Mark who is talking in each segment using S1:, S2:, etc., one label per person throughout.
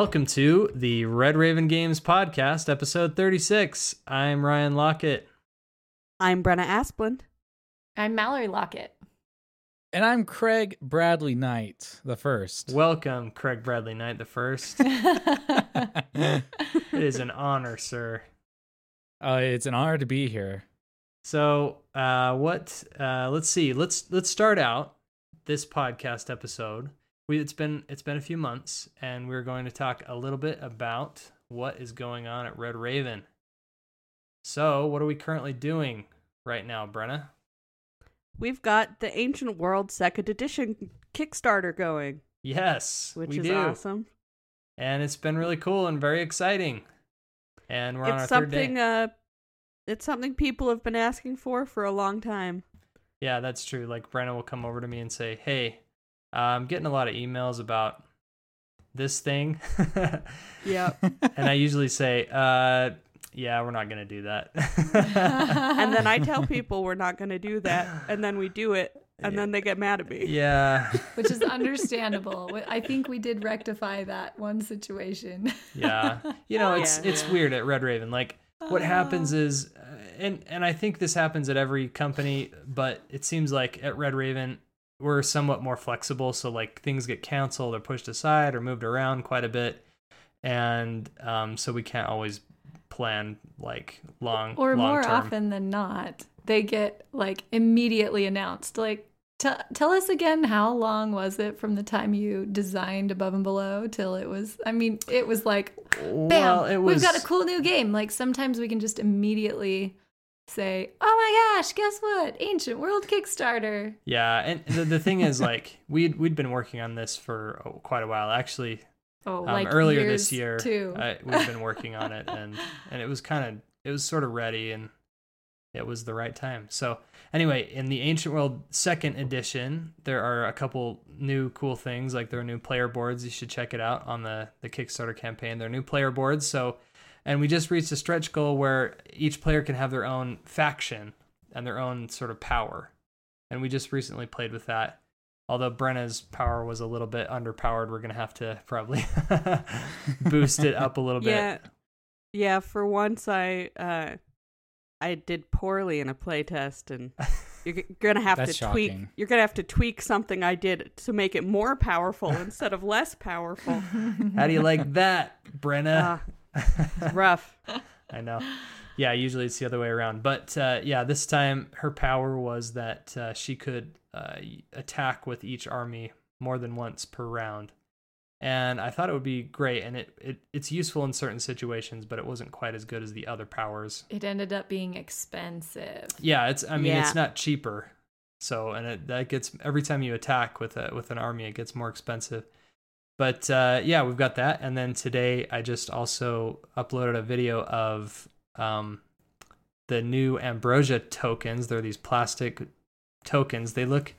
S1: Welcome to the Red Raven Games Podcast, episode 36. I'm Ryan Laukat.
S2: I'm Brenna Asplund.
S3: I'm Mallory Laukat.
S4: And I'm Craig Bradley Knight, the first.
S1: Welcome, Craig Bradley Knight the First. it is an honor, sir.
S4: Uh, it's an honor to be here.
S1: So, uh, what? Uh, let's see. Let's let's start out this podcast episode. We it's been it's been a few months, and we're going to talk a little bit about what is going on at Red Raven. So, what are we currently doing right now, Brenna?
S2: We've got the Ancient World Second Edition Kickstarter going,
S1: Yes,
S2: which
S1: we
S2: is
S1: do.
S2: awesome.
S1: and it's been really cool and very exciting. And we're on our
S2: It's
S1: third day.
S2: uh it's something people have been asking for for a long time.
S1: Yeah, that's true. Like Brenna will come over to me and say, "Hey, uh, I'm getting a lot of emails about this thing,"
S2: Yeah.
S1: and I usually say, uh, "Yeah, we're not gonna do that."
S2: and then I tell people we're not going to do that and then we do it and then they get mad at me.
S1: yeah,
S3: Which is understandable. I think we did rectify that one situation.
S1: yeah. You know, it's
S2: Yeah.
S1: it's weird at Red Raven. Like what happens is, uh, and and I think this happens at every company, but it seems like at Red Raven we're somewhat more flexible. So like things get canceled or pushed aside or moved around quite a bit, and um, so we can't always plan like long
S3: or
S1: long
S3: more
S1: term.
S3: often than not, they get like immediately announced. Like, t- tell us again, how long was it from the time you designed Above and Below till it was? I mean, it was like, bam,
S1: Well, it was
S3: we've got a cool new game. Like, sometimes we can just immediately say, oh my gosh, guess what? Ancient World Kickstarter.
S1: Yeah, and the, the thing is, like we'd we'd been working on this for oh, quite a while. Actually,
S3: Oh,
S1: um,
S3: like
S1: earlier
S3: years
S1: this year,
S3: too.
S1: I, we've been working on it, and and it was kind of it was sort of ready, and it was the right time. So anyway, in the Ancient World Second Edition, there are a couple new cool things. Like there are new player boards. You should check it out on the the Kickstarter campaign. There are new player boards. So, and we just reached a stretch goal where each player can have their own faction and their own sort of power. And we just recently played with that. Although Brenna's power was a little bit underpowered, we're gonna have to probably boost it up a little bit.
S2: Yeah. Yeah, for once I uh I did poorly in a playtest and you're gonna have
S4: That's
S2: to tweak
S4: shocking.
S2: you're gonna have to tweak something I did to make it more powerful instead of less powerful.
S1: How do you like that, Brenna?
S2: Ah, it's rough.
S1: I know. Yeah, usually it's the other way around. But uh, yeah, this time her power was that uh, she could uh, attack with each army more than once per round. And I thought it would be great, and it, it it's useful in certain situations, but it wasn't quite as good as the other powers.
S3: It ended up being expensive.
S1: Yeah, it's I mean
S2: Yeah.
S1: it's not cheaper. So and it that gets every time you attack with a with an army it gets more expensive. But uh, yeah, we've got that. And then today I just also uploaded a video of um, the new Ambrosia tokens. They're these plastic tokens. They look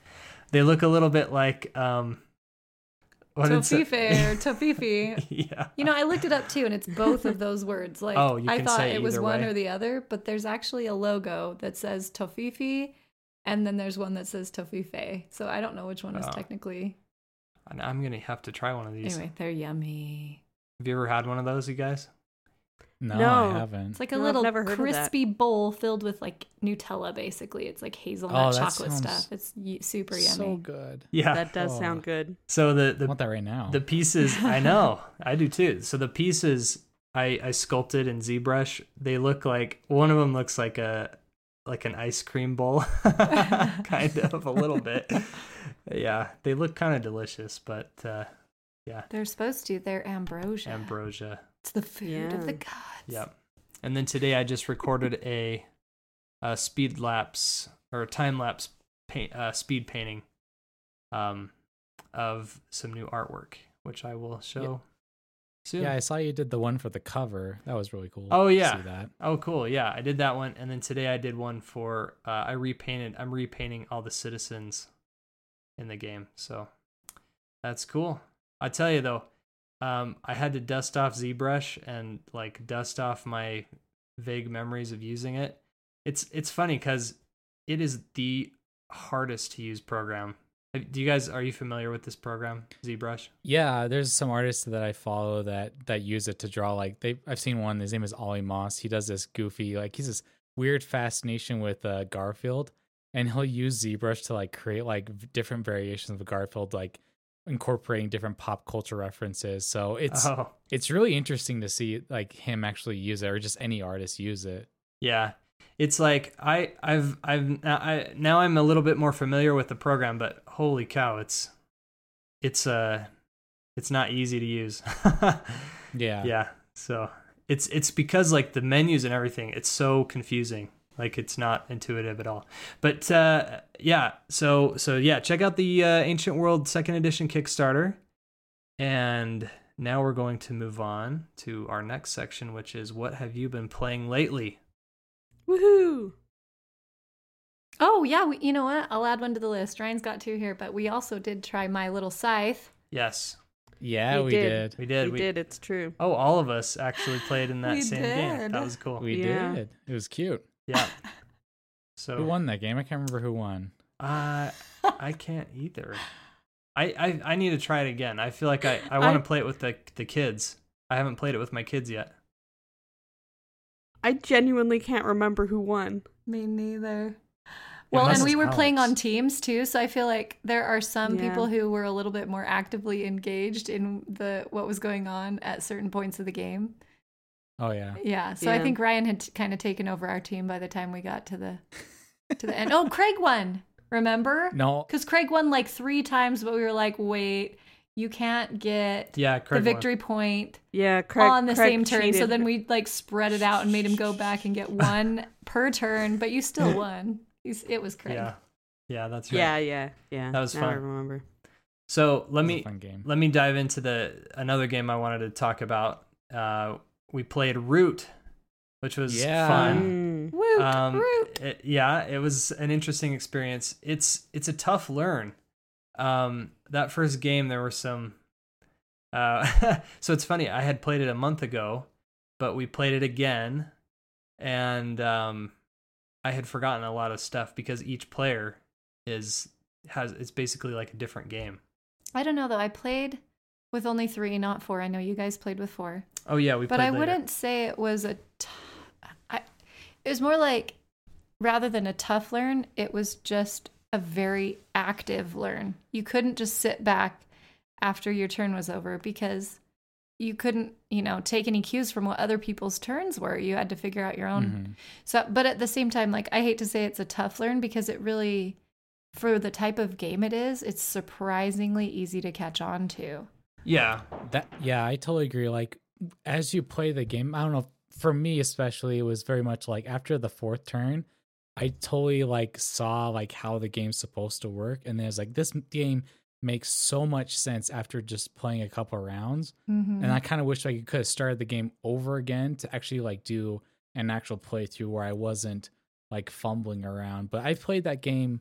S1: they look a little bit like um what
S3: Tofife or Tofifi.
S1: yeah.
S3: You know, I looked it up too, and it's both of those words. Like,
S1: Oh, you
S3: I thought it was one
S1: way.
S3: or the other, but there's actually a logo that says Tofifi, and then there's one that says Tofife. So I don't know which one is
S1: Oh.
S3: technically.
S1: And I'm gonna have to try one of these.
S3: Anyway, they're yummy.
S1: Have you ever had one of those, you guys?
S4: No,
S2: No.
S4: I haven't.
S3: It's like a
S2: No,
S3: little
S2: never heard of that.
S3: crispy bowl filled with like Nutella, basically. It's like hazelnut
S4: Oh,
S3: chocolate stuff. It's y- super yummy.
S4: so good.
S1: Yeah.
S2: That does
S4: Oh.
S2: sound good.
S1: so the
S4: I
S1: the
S4: want that right now.
S1: The pieces, I know, I do too. So the pieces I, I sculpted in ZBrush, they look like one of them looks like a like an ice cream bowl, kind of a little bit. Yeah, they look kind of delicious, but uh, yeah,
S3: They're supposed to. They're ambrosia.
S1: ambrosia.
S3: It's the food of the gods.
S1: Yep. And then today I just recorded a, a speed lapse or a time lapse paint uh, speed painting, um, of some new artwork, which I will show soon.
S4: yeah, I saw you did the one for the cover. That was really cool.
S1: Oh, yeah.
S4: see that.
S1: Oh, cool. Yeah, I did that one, and then today I did one for. Uh, I repainted. I'm repainting all the citizens in the game, so that's cool. I tell you though, um, I had to dust off ZBrush and like dust off my vague memories of using it. It's it's funny because it is the hardest to use program Do you guys are you familiar with this program, ZBrush?
S4: Yeah, there's some artists that I follow that that use it to draw. Like they, I've seen one. His name is Ollie Moss. He does this goofy, like he's this weird fascination with uh, Garfield, and he'll use ZBrush to like create like different variations of Garfield, like incorporating different pop culture references. So it's
S1: oh,
S4: it's really interesting to see like him actually use it, or just any artist use it.
S1: yeah. It's like I I've I've I now I'm a little bit more familiar with the program, but holy cow, it's it's uh it's not easy to use.
S4: Yeah,
S1: yeah. So it's it's because like the menus and everything, it's so confusing. Like it's not intuitive at all. But uh, yeah, so so yeah, check out the uh, Ancient World Second Edition Kickstarter. And now we're going to move on to our next section, which is what have you been playing lately?
S2: Woohoo!
S3: Oh yeah, we, you know what? I'll add one to the list. Ryan's got two here, but we also did try My Little Scythe.
S1: Yes,
S4: yeah,
S2: We
S4: we,
S2: did.
S4: did.
S1: we did.
S2: we, did. It's true.
S1: Oh, all of us actually played in that
S3: We
S1: same game. That was cool.
S4: We
S2: Yeah.
S4: did. It was cute.
S1: yeah. So who
S4: won that game? I can't remember who won.
S1: Uh, I can't either. I, I I need to try it again. I feel like I, I want to play it with the the kids. I haven't played it with my kids yet.
S2: I genuinely can't remember who won.
S3: Me neither. Well, and we
S1: it's
S3: were playing on teams too, so I feel like there are some
S2: Yeah.
S3: people who were a little bit more actively engaged in the what was going on at certain points of the game.
S4: Oh yeah.
S3: Yeah, so I think Ryan had kind of taken over our team by the time we got to the to the end. Oh, Craig won. Remember?
S4: No,
S3: Because Craig won like three times, but we were like, wait, you can't get
S1: Yeah, Craig
S3: the
S1: won.
S3: victory point
S2: Yeah, Craig,
S3: on the
S2: Craig
S3: same turn. So then we like spread it out and made him go back and get one per turn, but you still won. It was Craig.
S1: Yeah, yeah, that's right.
S2: Yeah, yeah, yeah.
S1: That was
S2: now I
S1: fun.
S2: remember.
S1: So let me
S4: game.
S1: let me dive into the another game I wanted to talk about. Uh, we played Root, which was
S4: Yeah.
S1: fun.
S2: Mm.
S3: Woot,
S1: Um,
S3: root.
S1: it- yeah, it was an interesting experience. It's it's a tough learn. Um, that first game, there were some. Uh, so it's funny. I had played it a month ago, but we played it again, and um, I had forgotten a lot of stuff because each player is has it's basically like a different game.
S3: I don't know though. I played with only three, not four. I know you guys played with four,
S1: Oh yeah, we. Played.
S3: But I
S1: later.
S3: wouldn't say it was a. T- I, it was more like rather than a tough learn, it was just a very active learn. You couldn't just sit back after your turn was over because you couldn't, you know, take any cues from what other people's turns were. You had to figure out your own.
S4: Mhm.
S3: So, but at the same time, like I hate to say it's a tough learn because it really, for the type of game it is, it's surprisingly easy to catch on to.
S1: Yeah,
S4: That yeah, I totally agree. Like as you play the game, I don't know. For me especially, it was very much like after the fourth turn, I totally like saw like how the game's supposed to work, and then it's like this game makes so much sense after just playing a couple rounds.
S3: Mm-hmm.
S4: And I kind of wish I could have started the game over again to actually like do an actual playthrough where I wasn't like fumbling around. But I played that game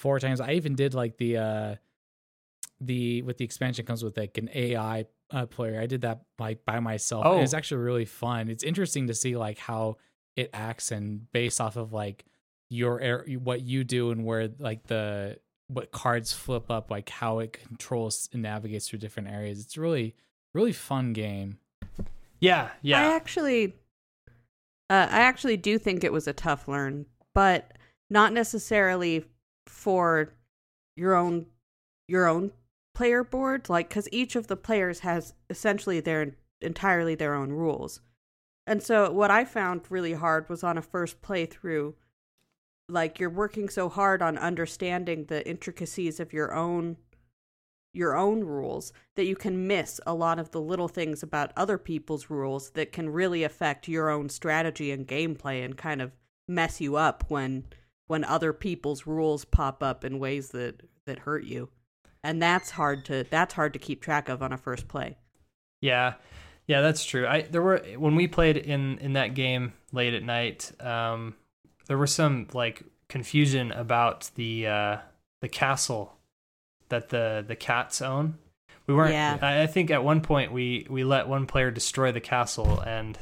S4: four times. I even did like the uh the with the expansion comes with like an AI uh, player. I did that like by myself. and
S1: Oh.
S4: it's actually really fun. It's interesting to see like how it acts and based off of like your air, what you do and where like the what cards flip up, like how it controls and navigates through different areas. It's really really fun game.
S1: yeah, yeah.
S2: I actually, uh, I actually do think it was a tough learn, but not necessarily for your own your own player board. Like, because each of the players has essentially their entirely their own rules, and so what I found really hard was on a first playthrough. Like you're working so hard on understanding the intricacies of your own your own rules that you can miss a lot of the little things about other people's rules that can really affect your own strategy and gameplay and kind of mess you up when when other people's rules pop up in ways that that hurt you and that's hard to that's hard to keep track of on a first play
S1: Yeah, yeah, that's true. I there were when we played in in that game late at night. Um, there was some like confusion about the uh the castle that the the cats own. We weren't.
S2: Yeah.
S1: I, I think at one point we we let one player destroy the castle and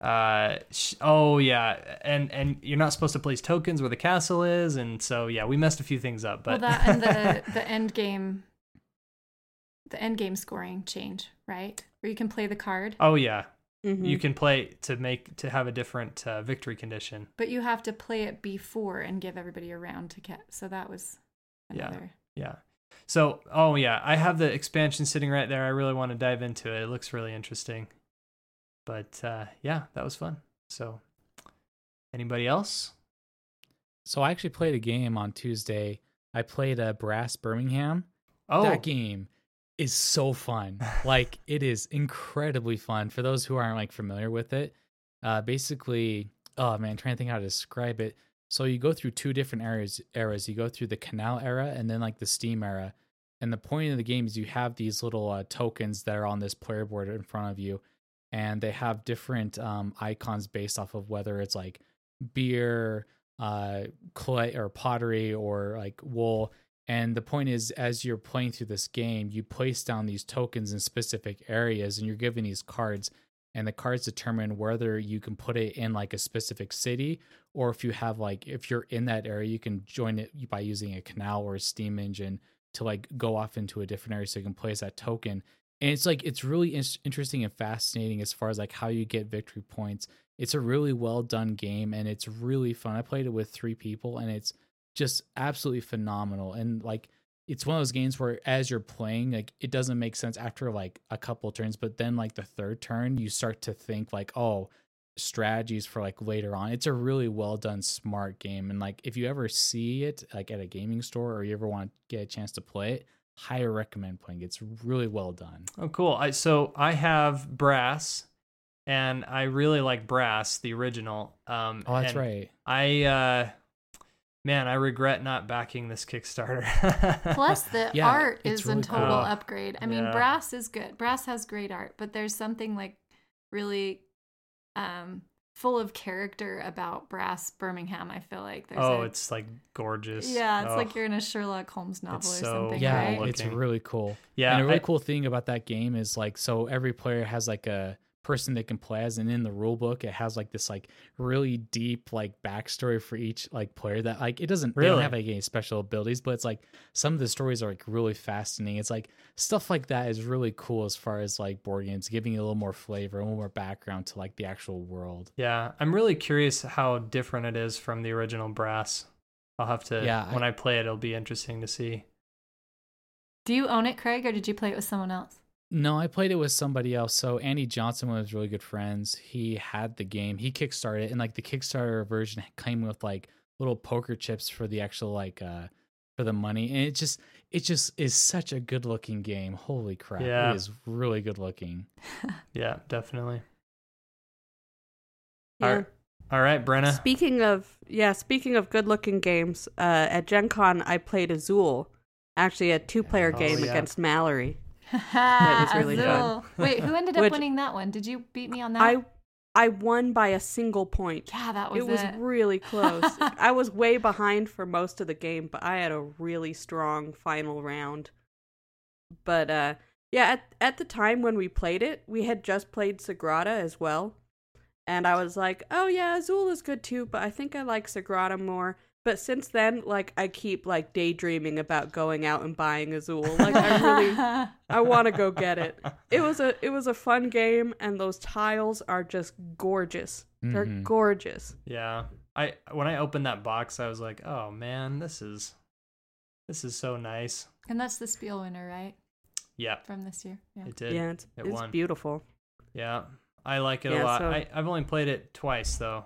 S1: Uh, sh- oh yeah, and and you're not supposed to place tokens where the castle is, and so yeah, we messed a few things up.
S3: well,
S1: But
S3: that and the the end game, the end game scoring change, right? Where you can play the card,
S1: oh yeah,
S2: Mhm.
S1: you can play to make to have a different uh, victory condition.
S3: but you have to play it before and give everybody a round to get. So that was
S1: Yeah. Yeah. So, oh yeah, I have the expansion sitting right there. I really want to dive into it. It looks really interesting. But uh, yeah, that was fun. So, anybody else?
S4: So I actually played a game on Tuesday. I played a Brass Birmingham.
S1: Oh,
S4: That game is so fun. like it is incredibly fun for those who aren't like familiar with it. Uh basically, oh man, trying to think how to describe it. So you go through two different eras eras. You go through the canal era and then like the steam era. And the point of the game is you have these little uh, tokens that are on this player board in front of you and they have different um icons based off of whether it's like beer, uh clay or pottery or like wool and the point is, as you're playing through this game, you place down these tokens in specific areas and you're given these cards. And the cards determine whether you can put it in like a specific city or if you have like, if you're in that area, you can join it by using a canal or a steam engine to like go off into a different area so you can place that token. And it's like, it's really in- interesting and fascinating as far as like how you get victory points. It's a really well done game and it's really fun. I played it with three people and it's just absolutely phenomenal. And like it's one of those games where as you're playing like it doesn't make sense after like a couple turns but then like the third turn you start to think like oh strategies for like later on. It's a really well done smart game. And like if you ever see it like at a gaming store or you ever want to get a chance to play it highly recommend playing it's really well done.
S1: Oh cool. I so I have Brass, and I really like Brass, the original. Um,
S4: oh that's
S1: and
S4: right.
S1: I uh, man, I regret not backing this Kickstarter.
S3: Plus, the
S4: Yeah,
S3: art
S4: it's
S3: is a total
S1: cool.
S3: upgrade. I mean,
S1: Yeah.
S3: brass is good. Brass has great art, but there's something like really um, full of character about Brass Birmingham. I feel like there's
S1: oh,
S3: a-
S1: it's like gorgeous.
S3: yeah, it's
S1: Oh,
S3: like you're in a Sherlock Holmes novel or
S1: so
S3: something,
S4: yeah
S3: right?
S4: it's really cool
S1: yeah.
S4: and a really
S1: I-
S4: cool thing about that game is like so every player has like a person they can play as and in the rule book it has like this like really deep like backstory for each like player that like it doesn't they
S1: Really?
S4: don't have like any special abilities but it's like some of the stories are like really fascinating it's like stuff like that is really cool as far as like board games giving you a little more flavor a little more background to like the actual world
S1: Yeah, I'm really curious how different it is from the original Brass. I'll have to
S4: Yeah, I-
S1: when I play it, it'll be interesting to see.
S3: Do you own it, Craig, or did you play it with someone else?
S4: No, I played it with somebody else. So Andy Johnson, one of his really good friends, he had the game. He kickstarted it, and like the Kickstarter version came with like little poker chips for the actual like uh for the money, and it just it just is such a good looking game. Holy crap!
S1: Yeah.
S4: It is really good looking.
S1: Yeah, definitely.
S2: Yeah.
S1: All right, All right, Brenna.
S2: Speaking of yeah, speaking of good-looking games, uh, at Gen Con I played Azul, actually a two-player
S1: Oh,
S2: game
S1: yeah.
S2: against Mallory.
S3: That
S2: was really fun.
S3: Wait, who ended up
S2: Which-
S3: winning that one? Did you beat me on that?
S2: I I won by a single point.
S3: yeah, that was
S2: it was really close. I was way behind for most of the game, but I had a really strong final round. But uh yeah, at at the time when we played it, we had just played Sagrada as well. And I was like, "Oh yeah, Azul is good too, but I think I like Sagrada more." But since then, like I keep like daydreaming about going out and buying Azul. Like I really I want to go get it. It was a it was a fun game and those tiles are just gorgeous. They're
S4: Mhm.
S2: gorgeous.
S1: Yeah. I when I opened that box, I was like, "Oh man, this is this is so nice."
S3: and that's the Spiel winner, right?
S1: Yeah,
S3: From this year. Yeah.
S1: it did.
S2: yeah, it's,
S1: It
S2: it's
S1: won.
S2: beautiful.
S1: Yeah, I like it a lot.
S2: so-
S1: I, I've only played it twice though,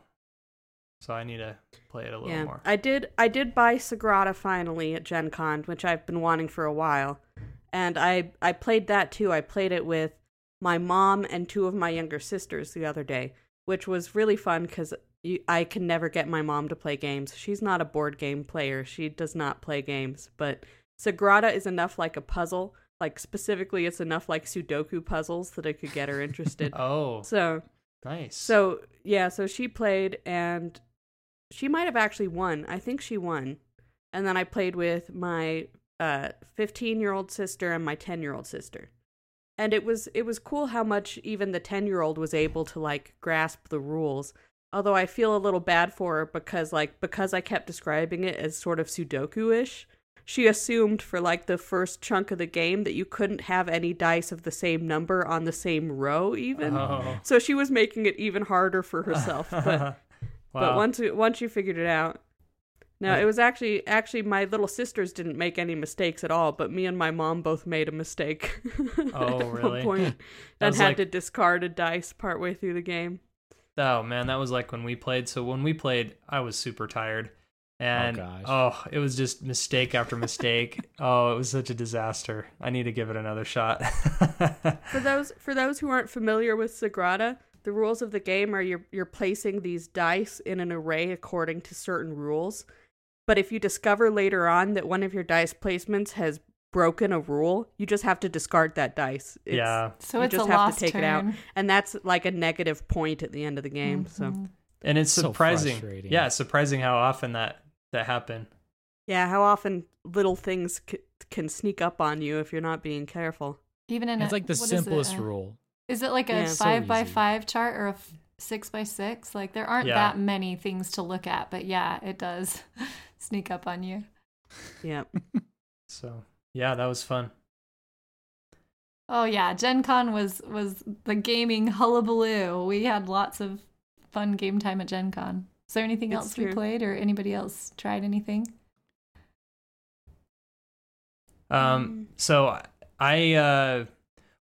S1: so I need to play it a little
S2: Yeah,
S1: more.
S2: I did. I did buy Sagrada finally at Gen Con, which I've been wanting for a while, and I I played that too. I played it with my mom and two of my younger sisters the other day, which was really fun because I can never get my mom to play games. She's not a board game player. She does not play games, but Sagrada is enough like a puzzle. Like specifically, it's enough like Sudoku puzzles that I could get her interested.
S1: oh,
S2: so
S1: nice.
S2: so yeah, so she played and she might have actually won. I think she won. And then I played with my uh 15 year old sister and my 10 year old sister. and it was it was cool how much even the 10 year old was able to like grasp the rules although i feel a little bad for her because like because i kept describing it as sort of sudoku-ish she assumed for like the first chunk of the game that you couldn't have any dice of the same number on the same row even
S1: Oh.
S2: so she was making it even harder for herself but but
S1: Wow.
S2: once once you figured it out no
S1: Yeah.
S2: it was actually actually my little sisters didn't make any mistakes at all but me and my mom both made a mistake
S1: Oh,
S2: at
S1: really?
S2: one point
S1: That
S2: and had
S1: like-
S2: to discard a dice partway through the game
S1: Oh man, that was like when we played. So when we played, I was super tired, oh, and
S4: gosh.
S1: oh, it was just mistake after mistake. oh, it was such a disaster. I need to give it another shot.
S2: for those for those who aren't familiar with Sagrada, the rules of the game are you're you're placing these dice in an array according to certain rules. But if you discover later on that one of your dice placements has broken a rule, you just have to discard that dice. It's-
S1: yeah,
S3: So
S2: you
S3: it's
S2: just
S3: a
S2: have
S3: lost
S2: to take
S3: turn.
S2: it out, and that's like a negative point at the end of the game. So
S3: Mhm.
S1: and it's surprising.
S4: frustrating.
S1: yeah, surprising how often that that happened.
S2: yeah, how often little things c- can sneak up on you if you're not being careful.
S3: Even in
S4: It's
S3: a,
S4: like the
S3: what is it,
S4: simplest rule.
S3: Is it like a
S2: Yeah. So
S3: five by five chart or a f- six by six? Like there aren't
S1: Yeah.
S3: that many things to look at, but yeah, it does sneak up on you.
S2: Yeah.
S1: So yeah, that was fun.
S3: Oh yeah, Gen Con was was the gaming hullabaloo. We had lots of fun game time at Gen Con. Is there anything
S2: It's
S3: else we played or anybody else tried anything?
S1: Um, so I, uh,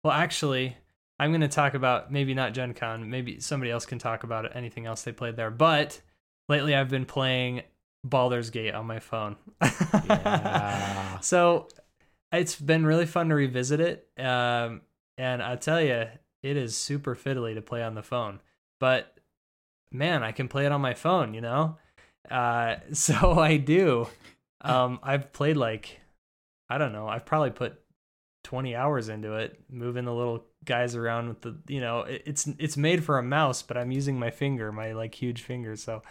S1: well, actually, I'm going to talk about maybe not Gen Con. Maybe somebody else can talk about it, anything else they played there. But lately, I've been playing Baldur's Gate on my phone.
S4: Yeah.
S1: so it's been really fun to revisit it. Um, and I tell you, it is super fiddly to play on the phone. But man, I can play it on my phone, you know? Uh, so I do. Um, I've played like, I don't know, I've probably put 20 hours into it, moving the little guys around with the, you know, it, it's, it's made for a mouse, but I'm using my finger, my like huge finger. So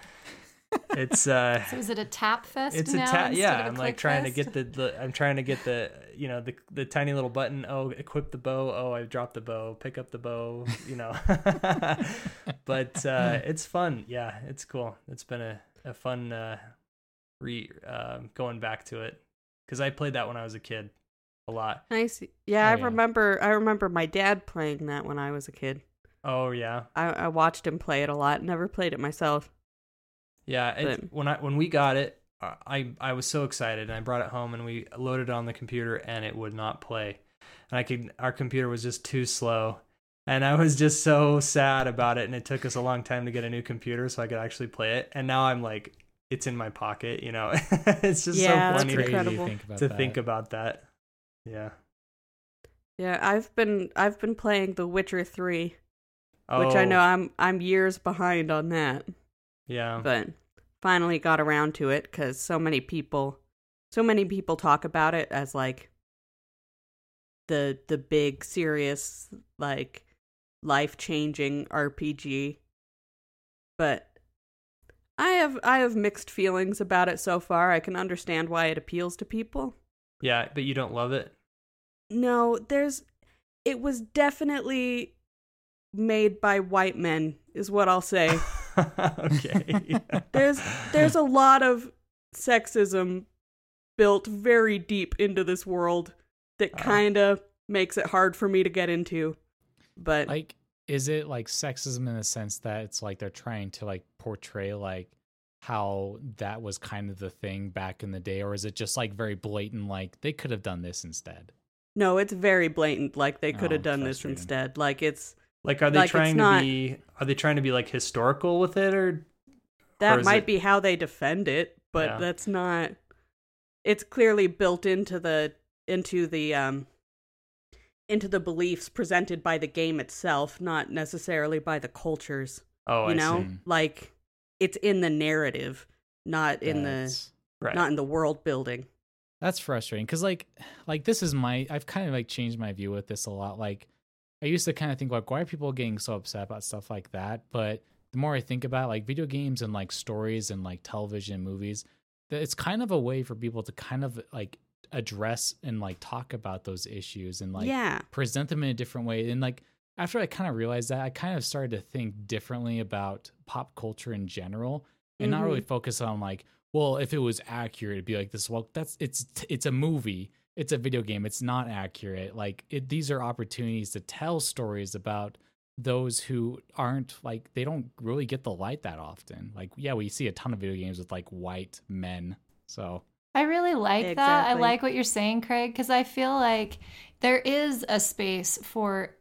S1: it's, uh,
S3: So is it a tap fest
S1: it's a
S3: now?
S1: ta-
S3: instead
S1: yeah i'm like trying to get the, the i'm trying to get the you know the the tiny little button oh equip the bow oh i dropped the bow pick up the bow you know but uh it's fun yeah it's cool it's been a, a fun uh re um going back to it because i played that when i was a kid a lot
S2: Nice. Yeah,
S4: Oh,
S2: I
S4: yeah.
S2: remember. I remember my dad playing that when I was a kid.
S1: oh yeah
S2: I, I watched him play it a lot. Never played it myself.
S1: Yeah, it,
S2: But-
S1: when I when we got it, I I was so excited, and I brought it home, and we loaded it on the computer, and it would not play, and I could our computer was just too slow, and I was just so sad about it, and it took us a long time to get a new computer so I could actually play it, and now I'm like, it's in my pocket, you know, it's just
S2: Yeah,
S1: so funny to,
S4: think about
S1: to think about that. Yeah.
S2: Yeah, I've been I've been playing The Witcher Three, which I
S1: Oh,
S2: know I'm I'm years behind on that,
S1: Yeah.
S2: but finally got around to it because so many people, so many people talk about it as like the the big serious like life changing RPG, but I have I have mixed feelings about it so far. I can understand why it appeals to people.
S1: Yeah, but you don't love it.
S2: No, there's it was definitely made by white men is what I'll say.
S1: okay.
S2: there's there's a lot of sexism built very deep into this world that uh-huh.
S1: Oh.
S2: kind of makes it hard for me to get into. But
S4: like is it like sexism in the sense that it's like they're trying to like portray like how that was kind of the thing back in the day or is it just like very blatant like they could have done this instead
S2: no, it's very blatant like they could
S4: Oh,
S2: have done this instead. Like it's
S1: Like, are they
S2: Like, it's
S1: trying
S2: not-
S1: to be? Are they trying to be like historical with it, or Or
S2: might
S1: it-
S2: be how they defend it, but
S1: Yeah.
S2: that's not it's clearly built into the into the um into the beliefs presented by the game itself, not necessarily by the cultures.
S1: oh,
S2: you
S1: I
S2: know,
S1: see.
S2: like it's in the narrative, not in the
S1: right?
S2: not in the world building.
S4: That's frustrating because like like this is my I've kind of like changed my view with this a lot. Like I used to kind of think like why are people getting so upset about stuff like that? But the more I think about it, like video games and like stories and like television movies, that it's kind of a way for people to kind of like address and like talk about those issues and like
S2: yeah.
S4: present them in a different way. And like after I kind of realized that, I kind of started to think differently about pop culture in general and not really mm-hmm. focus on like, well, if it was accurate, it'd be like this. Well, that's it's it's a movie, it's a video game, it's not accurate. Like it, these are opportunities to tell stories about those who aren't like they don't really get the light that often. Like yeah, we see a ton of video games with like white men. So
S3: I really like that. I like what you're saying, Craig, because I feel like there is a space for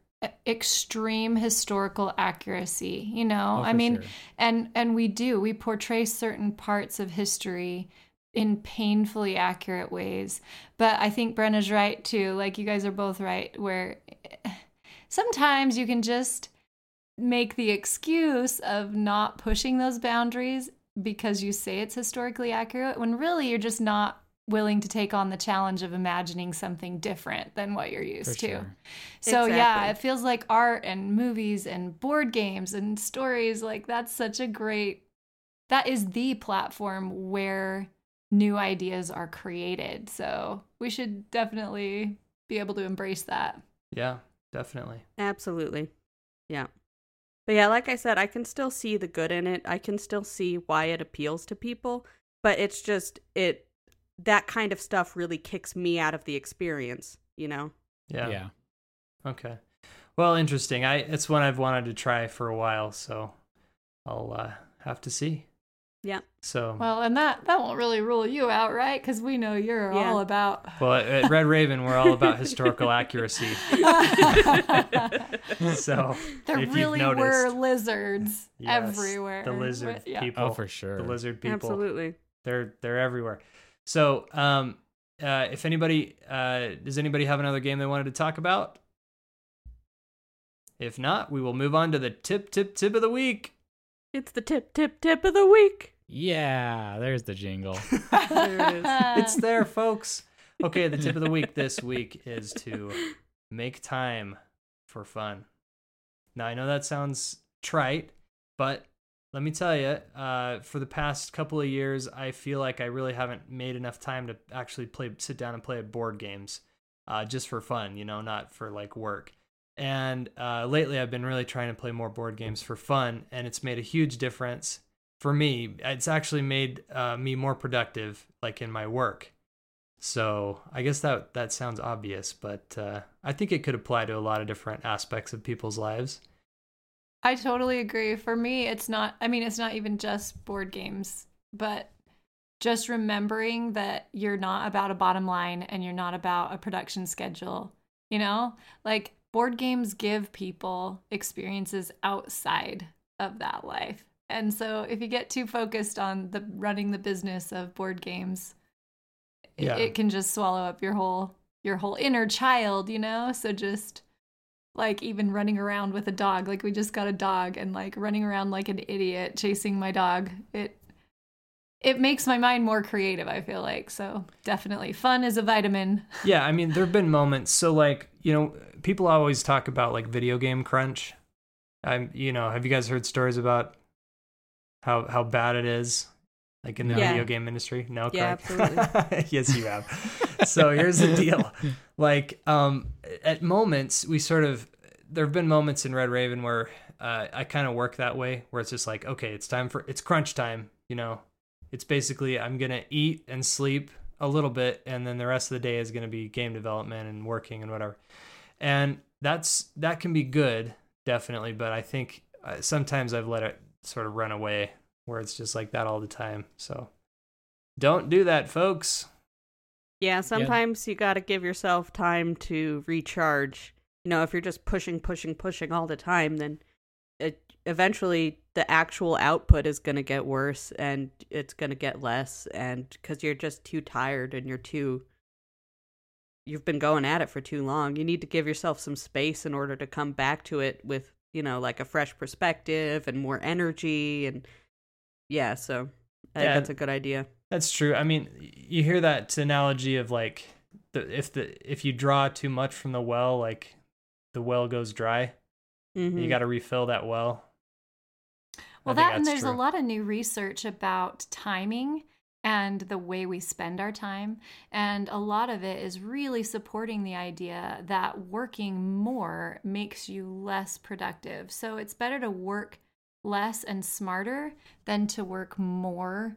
S3: extreme historical accuracy. You know,
S4: oh,
S3: I mean,
S4: sure.
S3: and and we do we portray certain parts of history in painfully accurate ways. But I think Brenna's right too. Like you guys are both right. Where eh, sometimes you can just make the excuse of not pushing those boundaries because you say it's historically accurate when really you're just not willing to take on the challenge of imagining something different than what you're used
S4: For
S3: to.
S4: sure.
S3: So yeah, it feels like art and movies and board games and stories like that's such a great that is the platform where new ideas are created. So we should definitely be able to embrace that.
S1: Yeah, definitely.
S2: Absolutely. Yeah. But yeah, like I said, I can still see the good in it. I can still see why it appeals to people, but it's just it that kind of stuff really kicks me out of the experience, you know.
S1: Yeah.
S4: yeah.
S1: Okay. Well, interesting. I it's one I've wanted to try for a while, so I'll uh, have to see.
S2: Yeah.
S1: So
S3: Well, and that that won't really rule you out, right? Cuz we know you're
S2: Yeah.
S3: all about
S1: Well, at Red Raven, we're all about historical accuracy. So
S3: there
S1: if you've
S3: really were lizards
S1: Yes,
S3: everywhere.
S1: The lizard
S3: Yeah.
S1: people.
S4: Oh, for sure.
S1: The lizard people.
S2: Absolutely.
S1: They're they're everywhere. So, um, uh, if anybody, uh, does anybody have another game they wanted to talk about? If not, we will move on to the tip, tip, tip of the week.
S2: It's the tip tip tip of the week.
S4: Yeah, there's the jingle.
S2: There it is.
S1: It's there, folks. Okay, the tip of the week this week is to make time for fun. Now, I know that sounds trite, but let me tell you, uh, for the past couple of years, I feel like I really haven't made enough time to actually play, sit down and play board games, uh, just for fun, you know, not for like work. And uh, lately, I've been really trying to play more board games for fun, and it's made a huge difference for me. It's actually made uh, me more productive, like in my work. So I guess that that sounds obvious, but uh, I think it could apply to a lot of different aspects of people's lives.
S3: I totally agree. For me, it's not, I mean, it's not even just board games, but just remembering that you're not about a bottom line and you're not about a production schedule. You know, like board games give people experiences outside of that life. And so if you get too focused on the running the business of board games, it-
S1: Yeah.
S3: it can just swallow up your whole your whole inner child, you know? So just like even running around with a dog like we just got a dog and like running around like an idiot chasing my dog it it makes my mind more creative i feel like so definitely fun is a vitamin
S1: Yeah, I mean, there have been moments. So, like, you know, people always talk about like video game crunch. I'm, you know, have you guys heard stories about how how bad it is, like in the
S2: Yeah.
S1: video game industry? No,
S2: Yeah,
S1: Craig?
S2: absolutely.
S1: yes, you have. so here's the deal. Like, um, at moments we sort of there have been moments in Red Raven where uh, I kind of work that way, where it's just like, okay, it's time for it's crunch time. You know, it's basically I'm gonna eat and sleep a little bit, and then the rest of the day is gonna be game development and working and whatever. And that's that can be good, definitely. But I think uh, sometimes I've let it sort of run away, where it's just like that all the time. So don't do that, folks.
S2: Yeah, sometimes you got to give yourself time to recharge. You know, if you're just pushing, pushing, pushing all the time, then it eventually the actual output is going to get worse and it's going to get less and cuz you're just too tired and you're too you've been going at it for too long. You need to give yourself some space in order to come back to it with, you know, like a fresh perspective and more energy and yeah, so I think that's a good idea.
S1: That's true. I mean, you hear that analogy of like the if the if you draw too much from the well, like the well goes dry.
S2: Mhm.
S1: You got to refill that well.
S3: Well that and there's a lot of new research about timing and the way we spend our time. And a lot of it is really supporting the idea that working more makes you less productive. So it's better to work less and smarter than to work more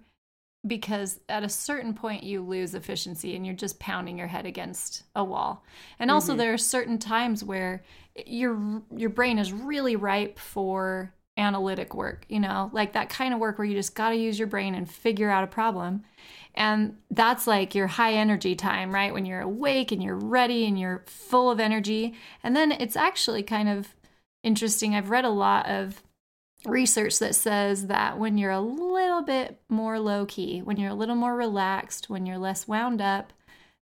S3: because at a certain point you lose efficiency and you're just pounding your head against a wall. And also
S2: Mhm.
S3: there are certain times where your your brain is really ripe for analytic work, you know, like that kind of work where you just got to use your brain and figure out a problem. And that's like your high energy time, right? When you're awake and you're ready and you're full of energy. And then it's actually kind of interesting. I've read a lot of research that says that when you're a little bit more low key, when you're a little more relaxed, when you're less wound up,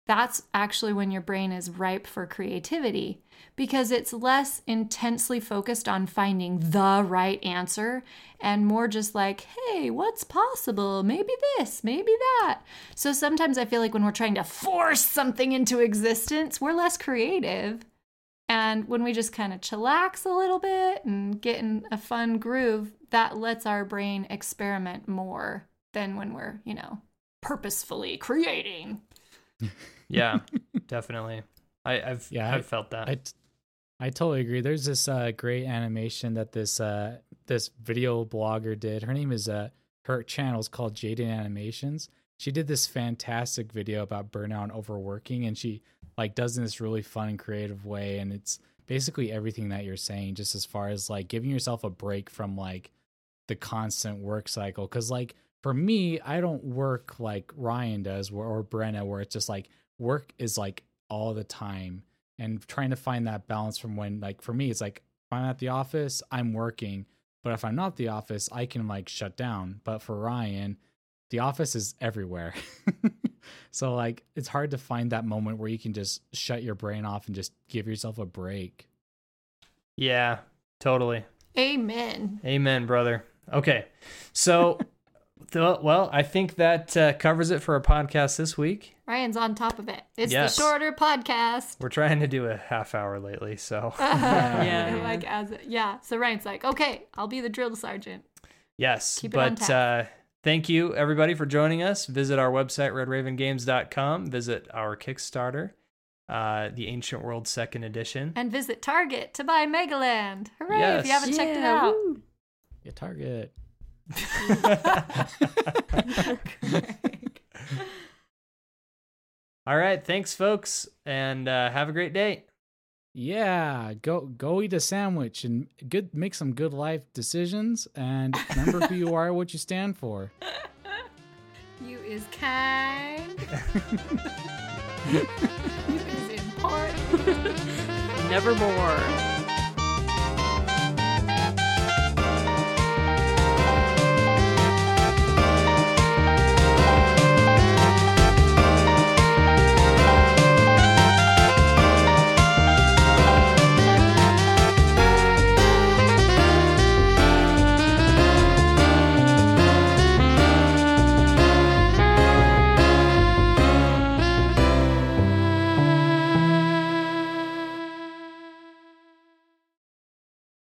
S3: that's actually when your brain is ripe for creativity because it's less intensely focused on finding the right answer and more just like, hey, what's possible? Maybe this, maybe that. So sometimes I feel like when we're trying to force something into existence, we're less creative. And when we just kind of chillax a little bit and get in a fun groove, that lets our brain experiment more than when we're, you know, purposefully creating.
S1: Yeah, definitely. I, I've
S4: Yeah,
S1: I've
S4: I-
S1: felt that.
S4: I, t- I totally agree. There's this uh, great animation that this uh, this video blogger did. Her name is uh, her channel is called Jaiden Animations. She did this fantastic video about burnout and overworking, and she like does in this really fun and creative way. And it's basically everything that you're saying, just as far as like giving yourself a break from like the constant work cycle. Because like for me, I don't work like Ryan does or, or Brenna, where it's just like work is like all the time and trying to find that balance from when like for me it's like if i'm at the office i'm working but if i'm not the office i can like shut down but for ryan the office is everywhere so like it's hard to find that moment where you can just shut your brain off and just give yourself a break
S1: yeah, totally.
S3: Amen.
S1: Amen, brother. Okay, so th- well, I think that uh, covers it for our podcast this week.
S3: Ryan's on top of it. It's
S1: Yes.
S3: the shorter podcast.
S1: We're trying to do a half hour lately, so
S2: Yeah.
S3: like as yeah. So Ryan's like, okay, I'll be the drill sergeant.
S1: yes.
S3: Keep it on
S1: but uh, thank you everybody for joining us. Visit our website redravengames.com. Visit our Kickstarter, uh, the Ancient World Second Edition.
S3: And visit Target to buy Megaland. Hooray! If you haven't checked it out.
S2: woo.
S4: yeah target
S1: All right, thanks, folks, and uh, have a great day.
S4: Yeah go go eat a sandwich and good make some good life decisions and remember who you are what you stand for
S3: You is kind. you is important.
S2: Nevermore.